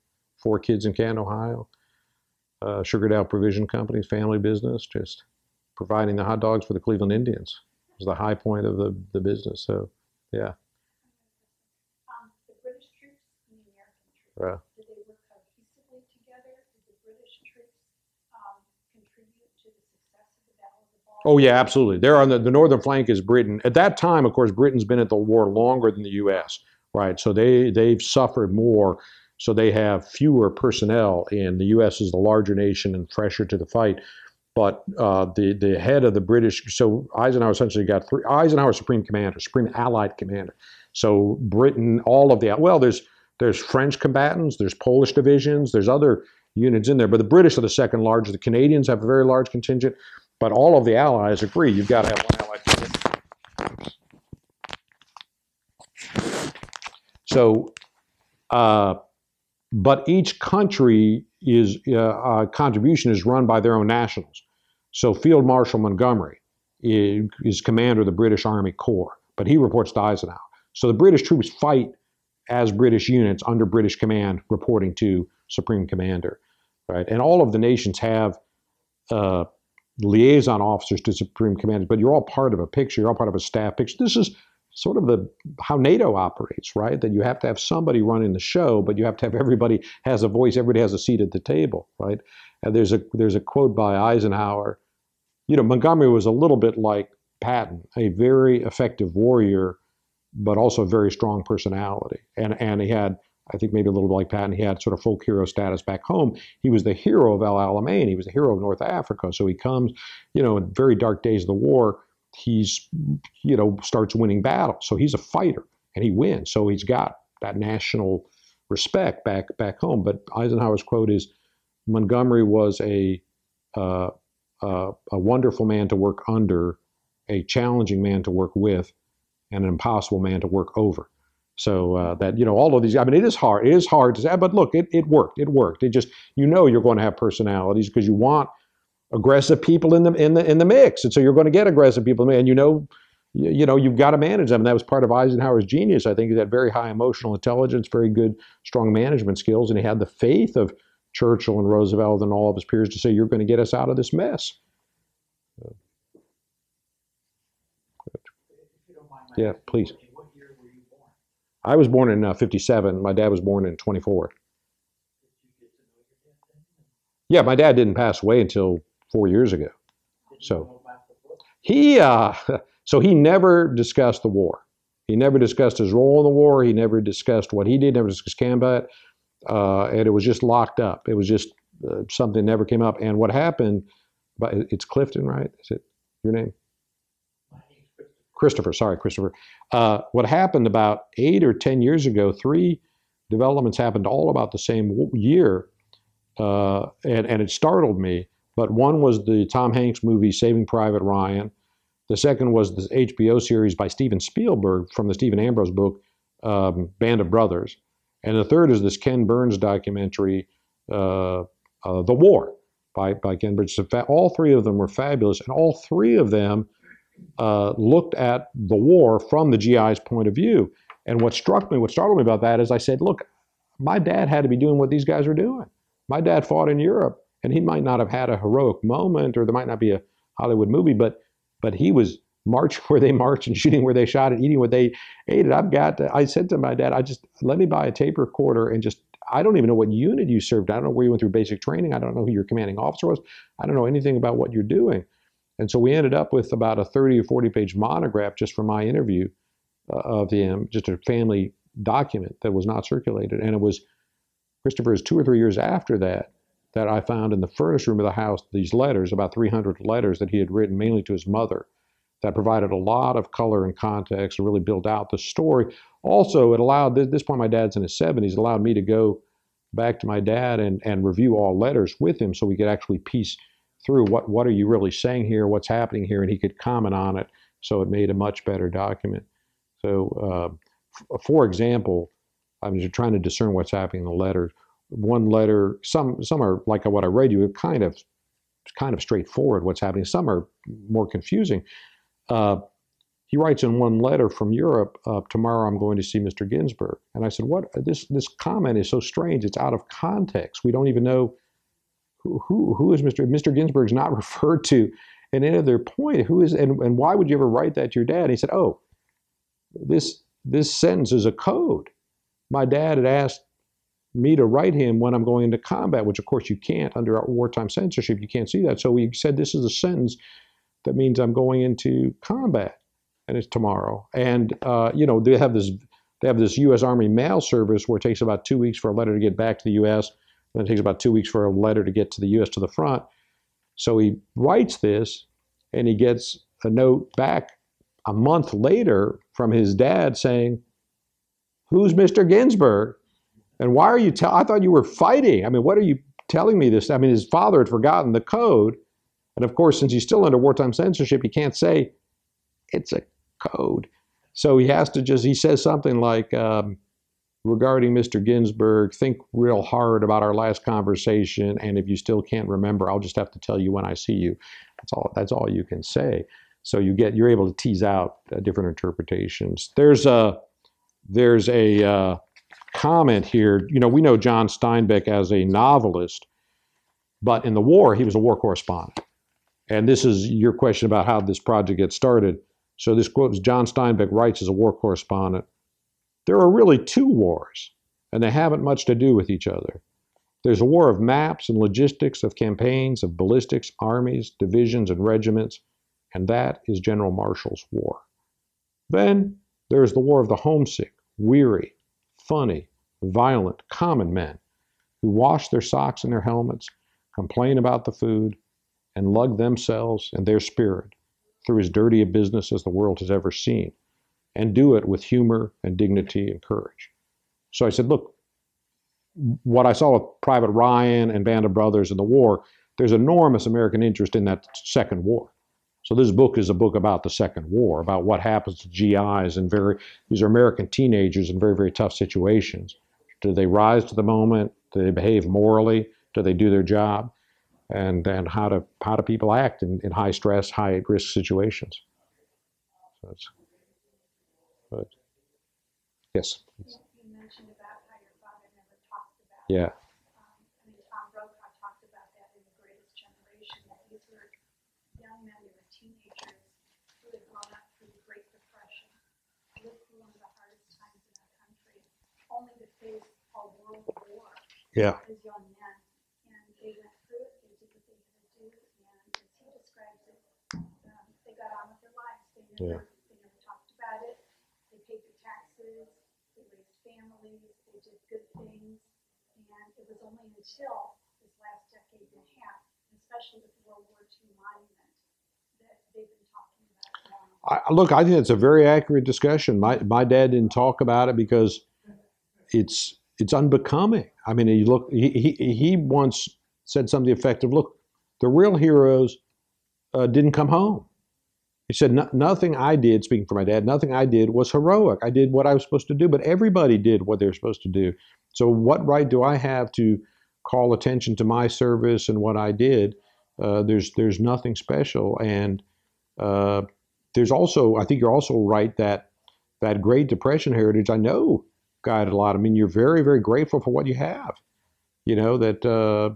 four kids in Canton, Ohio. Uh, Sugardale Provision Company, family business, just providing the hot dogs for the Cleveland Indians. It was the high point of the, the business. So, Um, the British troops and the American troops, Yeah. did they work cohesively together? Did the British troops, um, contribute to the success of the Battle of the Bulge? Oh yeah, absolutely. They're on the, the northern flank is Britain. At that time, of course, Britain's been at the war longer than the U.S. Right, so they they've suffered more. So they have fewer personnel, and the U.S. is the larger nation and fresher to the fight. But uh, the the head of the British, so Eisenhower essentially got three. Eisenhower Supreme Commander, Supreme Allied Commander. So Britain, all of the well, there's there's French combatants, there's Polish divisions, there's other units in there, but the British are the second largest. The Canadians have a very large contingent, but all of the Allies agree you've got to have one unit. So, uh, but each country is uh, uh, contribution is run by their own nationals. So Field Marshal Montgomery is, is commander of the British Army Corps. but he reports to Eisenhower. So the British troops fight as British units under British command, reporting to Supreme Commander, right? And all of the nations have uh, liaison officers to Supreme commanders, but you're all part of a picture. You're all part of a staff picture. This is sort of the how NATO operates, right? That you have to have somebody running the show, but you have to have everybody has a voice. Everybody has a seat at the table, right? And there's a there's a quote by Eisenhower. You know, Montgomery was a little bit like Patton, a very effective warrior, but also a very strong personality. And and he had, I think maybe a little like Patton, he had sort of folk hero status back home. He was the hero of El Alamein. He was the hero of North Africa. So he comes, you know, in very dark days of the war, he's, you know, starts winning battles. So he's a fighter and he wins. So he's got that national respect back back home. But Eisenhower's quote is, Montgomery was a uh, uh, a wonderful man to work under, a challenging man to work with, and an impossible man to work over. So uh, that you know all of these. I mean, it is hard. It is hard to say, but look, it, it worked. It worked. It just you know you're going to have personalities because you want aggressive people in the in the in the mix, and so you're going to get aggressive people, and you know. You, you know you've got to manage them. And that was part of Eisenhower's genius. I think he had very high emotional intelligence, very good, strong management skills, and he had the faith of Churchill and Roosevelt and all of his peers to say, "You're going to get us out of this mess." If you don't mind my Yeah, please. what- What year were you born? I was born in uh, '57. My dad was born in '24. Did you get to know your dad then? Yeah, my dad didn't pass away until four years ago. So- know about the book? He uh, so he never discussed the war. He never discussed his role in the war. He never discussed what he did. Never discussed combat, uh, and it was just locked up. It was just uh, something never came up. And what happened? But it's Clifton, right? Is it your name? Christopher. Sorry, Christopher. Uh, what happened about eight or 10 years ago, three developments happened all about the same year, uh, and, and it startled me. But one was the Tom Hanks movie Saving Private Ryan. The second was the HBO series by Steven Spielberg from the Stephen Ambrose book, um, Band of Brothers. And the third is this Ken Burns documentary, uh, uh, The War, by, by Ken Burns. All three of them were fabulous, and all three of them uh, looked at the war from the GI's point of view. And what struck me, what startled me about that is I said, look, my dad had to be doing what these guys are doing. My dad fought in Europe, and he might not have had a heroic moment, or there might not be a Hollywood movie, but but he was marching where they marched and shooting where they shot and eating what they ate. And I've got, to, I said to my dad, I just let me buy a tape recorder and just. I don't even know what unit you served. I don't know where you went through basic training. I don't know who your commanding officer was. I don't know anything about what you're doing. And so we ended up with about a 30 or 40 page monograph just from my interview uh, of him, just a family document that was not circulated. And it was Christopher's two or three years after that that I found in the furnace room of the house these letters, about 300 letters that he had written mainly to his mother, that provided a lot of color and context and really built out the story. Also, it allowed, at this point, my dad's in his 70s, it allowed me to go back to my dad and, and review all letters with him so we could actually piece through what, what are you really saying here, what's happening here, and he could comment on it. So it made a much better document. So, uh, f- for example, I was trying to discern what's happening in the letters. One letter, some some are like what I read you, kind of kind of straightforward what's happening. Some are more confusing. Uh, he writes in one letter from Europe, uh, "Tomorrow I'm going to see Mr. Ginsburg," and I said, "What? This this comment is so strange. It's out of context. We don't even know who who, is Mr. Mr. Ginsburg's not referred to in any other point. Who is and, and why would you ever write that to your dad?" And he said, "Oh, this this sentence is a code. My dad had asked me to write him when I'm going into combat, which of course you can't under wartime censorship. You can't see that. So he said this is a sentence that means I'm going into combat, and it's tomorrow. And uh, you know they have this they have this U.S. Army mail service where it takes about two weeks for a letter to get back to the U.S. It takes about two weeks for a letter to get to the U.S. to the front. So he writes this, and he gets a note back a month later from his dad saying, "Who's Mr. Ginsburg?" And why are you tell? I thought you were fighting. I mean, what are you telling me this? I mean, his father had forgotten the code, and of course, since he's still under wartime censorship, he can't say it's a code. So he has to just he says something like um, regarding Mr. Ginsburg, think real hard about our last conversation, and if you still can't remember, I'll just have to tell you when I see you. That's all. That's all you can say. So you get you're able to tease out uh, different interpretations. There's a there's a uh, comment here. You know, we know John Steinbeck as a novelist, but in the war he was a war correspondent. And this is your question about how this project gets started. So this quote is John Steinbeck writes as a war correspondent. There are really two wars, and they haven't much to do with each other. There's a war of maps and logistics, of campaigns, of ballistics, armies, divisions, and regiments, and that is General Marshall's war. Then there's the war of the homesick, weary, funny, violent, common men who wash their socks and their helmets, complain about the food, and lug themselves and their spirit through as dirty a business as the world has ever seen, and do it with humor and dignity and courage. So I said, look, what I saw with Private Ryan and Band of Brothers in the war, there's enormous American interest in that second war. So this book is a book about the Second War, about what happens to GIs and very these are American teenagers in very very tough situations. Do they rise to the moment? Do they behave morally? Do they do their job? And and how do how do people act in, in high stress, high risk situations? So it's, but, yes, You you mentioned about how your father never talked about. yeah, Um, I mean, Tom Brokaw talked about that in The Greatest Generation, that these were young men, they were teenagers who had up through the Great Depression, lived through one of the hardest times in our country, only to face a world war yeah, as young men. And they went through it, they did what they had to do, and as he describes it, um, they got on with their lives. They Yeah. never, they never talked about it. They paid their taxes, they raised families, they did good things. And it was only until this last decade and a half, especially with the World War II monument, that they've been talking about. I, look, I think it's a very accurate discussion. My my dad didn't talk about it because it's it's unbecoming. I mean, you look. He he, he once said something effective. Look, the real heroes uh, didn't come home. He said nothing I did. Speaking for my dad, nothing I did was heroic. I did what I was supposed to do, but everybody did what they were supposed to do. So what right do I have to call attention to my service and what I did? Uh, there's there's nothing special, and uh, there's also I think you're also right that that Great Depression heritage I know guided a lot. I mean, you're very very grateful for what you have. You know that uh,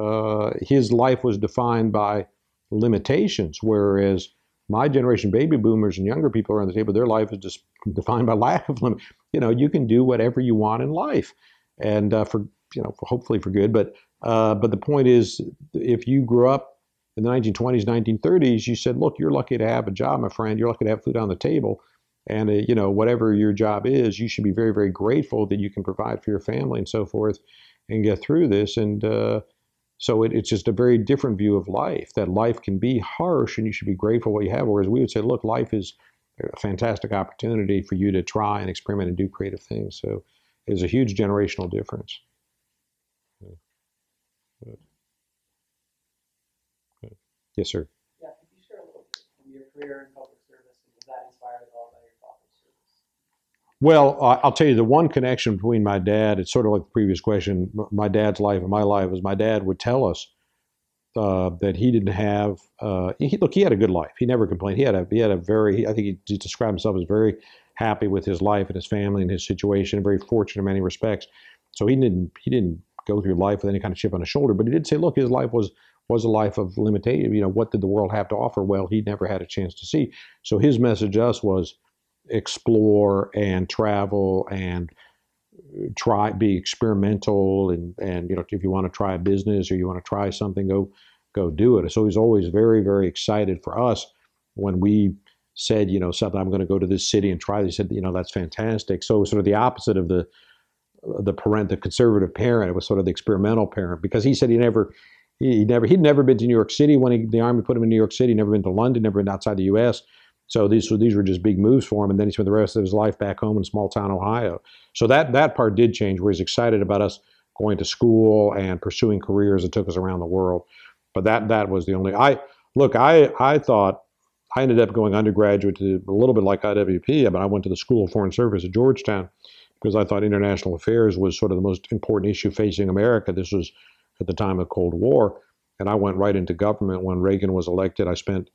uh, his life was defined by limitations, whereas my generation, baby boomers and younger people around the table, their life is just defined by lack of limit. You know, you can do whatever you want in life, and uh, for you know, hopefully for good. But uh, but the point is, if you grew up in the 1920s, 1930s, you said, look, you're lucky to have a job, my friend. You're lucky to have food on the table. And, uh, you know, whatever your job is, you should be very, very grateful that you can provide for your family and so forth and get through this. And uh, so it, it's just a very different view of life, that life can be harsh and you should be grateful what you have. Whereas we would say, look, life is a fantastic opportunity for you to try and experiment and do creative things. So there's a huge generational difference. Yes, sir. Yeah, could you share a little bit from your career in public service, and was that inspired at all by your father's service? Well, I- I'll tell you the one connection between my dad. It's sort of like the previous question. My dad's life and my life was my dad would tell us uh, that he didn't have. Uh, he, look, he had a good life. He never complained. He had a he had a very. I think he, he described himself as very happy with his life and his family and his situation. Very fortunate in many respects. So he didn't he didn't go through life with any kind of chip on his shoulder. But he did say, look, his life was was a life of limitation. You know, what did the world have to offer? Well, he never had a chance to see. So his message to us was explore and travel and try be experimental and and you know if you want to try a business or you want to try something go go do it so he's always very very excited for us when we said you know something i'm going to go to this city and try this he said you know that's fantastic so sort of the opposite of the the parent the conservative parent it was sort of the experimental parent because he said he never he, never he'd never been to new york city when he, the army put him in new york city never been to london never been outside the us so these were these were just big moves for him, and then he spent the rest of his life back home in small town Ohio. So that that part did change, where he's excited about us going to school and pursuing careers that took us around the world. But that that was the only I look. I I thought I ended up going undergraduate to a little bit like IWP, but I went to the School of Foreign Service at Georgetown because I thought international affairs was sort of the most important issue facing America. This was at the time of Cold War, and I went right into government when Reagan was elected. I spent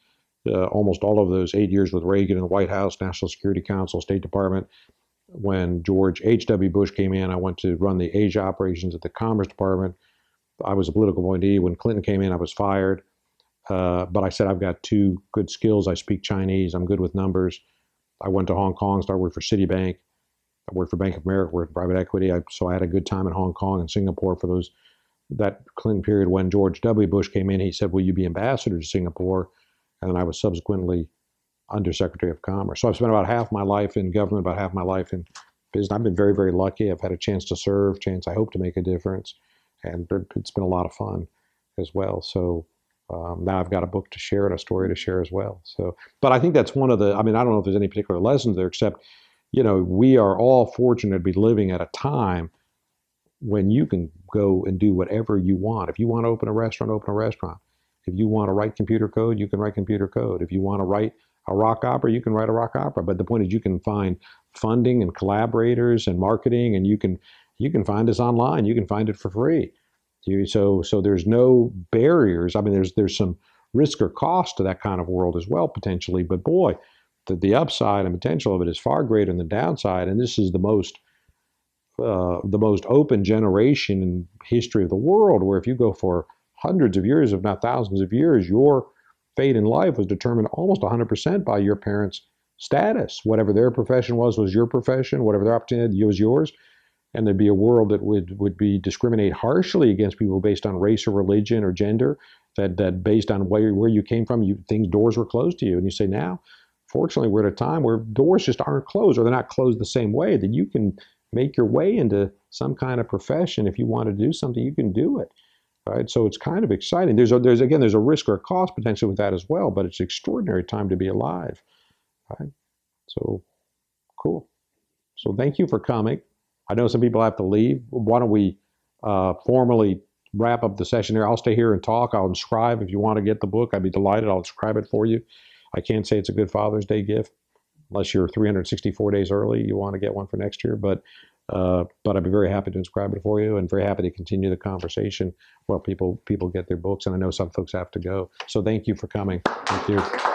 uh, almost all of those eight years with Reagan in the White House, National Security Council, State Department. When George H.W. Bush came in, I went to run the Asia operations at the Commerce Department. I was a political appointee. When Clinton came in, I was fired. Uh, but I said, I've got two good skills. I speak Chinese. I'm good with numbers. I went to Hong Kong, started working for Citibank. I worked for Bank of America, worked in private equity. I, so I had a good time in Hong Kong and Singapore for those that Clinton period. When George W. Bush came in, he said, "Will you be ambassador to Singapore?" And then I was subsequently undersecretary of commerce. So I've spent about half my life in government, about half my life in business. I've been very, very lucky. I've had a chance to serve, chance I hope to make a difference, and it's been a lot of fun as well. So um, now I've got a book to share and a story to share as well. So, but I think that's one of the. I mean, I don't know if there's any particular lessons there, except you know we are all fortunate to be living at a time when you can go and do whatever you want. If you want to open a restaurant, open a restaurant. If you want to write computer code, you can write computer code. If you want to write a rock opera, you can write a rock opera. But the point is, you can find funding and collaborators and marketing, and you can you can find us online. You can find it for free. So so there's no barriers. I mean, there's there's some risk or cost to that kind of world as well potentially. But boy, the, the upside and potential of it is far greater than the downside. And this is the most uh, the most open generation in history of the world, where if you go for hundreds of years, if not thousands of years, your fate in life was determined almost 100% by your parents' status. Whatever their profession was, was your profession. Whatever their opportunity was yours. And there'd be a world that would, would be discriminate harshly against people based on race or religion or gender. That, that based on where, where you came from, you things doors were closed to you. And you say now, fortunately, we're at a time where doors just aren't closed, or they're not closed the same way. That you can make your way into some kind of profession. If you want to do something, you can do it. Right? So it's kind of exciting. There's a, there's again there's a risk or a cost potentially with that as well, but it's an extraordinary time to be alive. Right? So cool. So thank you for coming. I know some people have to leave. Why don't we uh, formally wrap up the session here? I'll stay here and talk. I'll inscribe if you want to get the book. I'd be delighted. I'll inscribe it for you. I can't say it's a good Father's Day gift unless you're 364 days early. You want to get one for next year, but uh, but I'd be very happy to inscribe it for you, and very happy to continue the conversation while people people get their books. And I know some folks have to go, so thank you for coming. Thank you.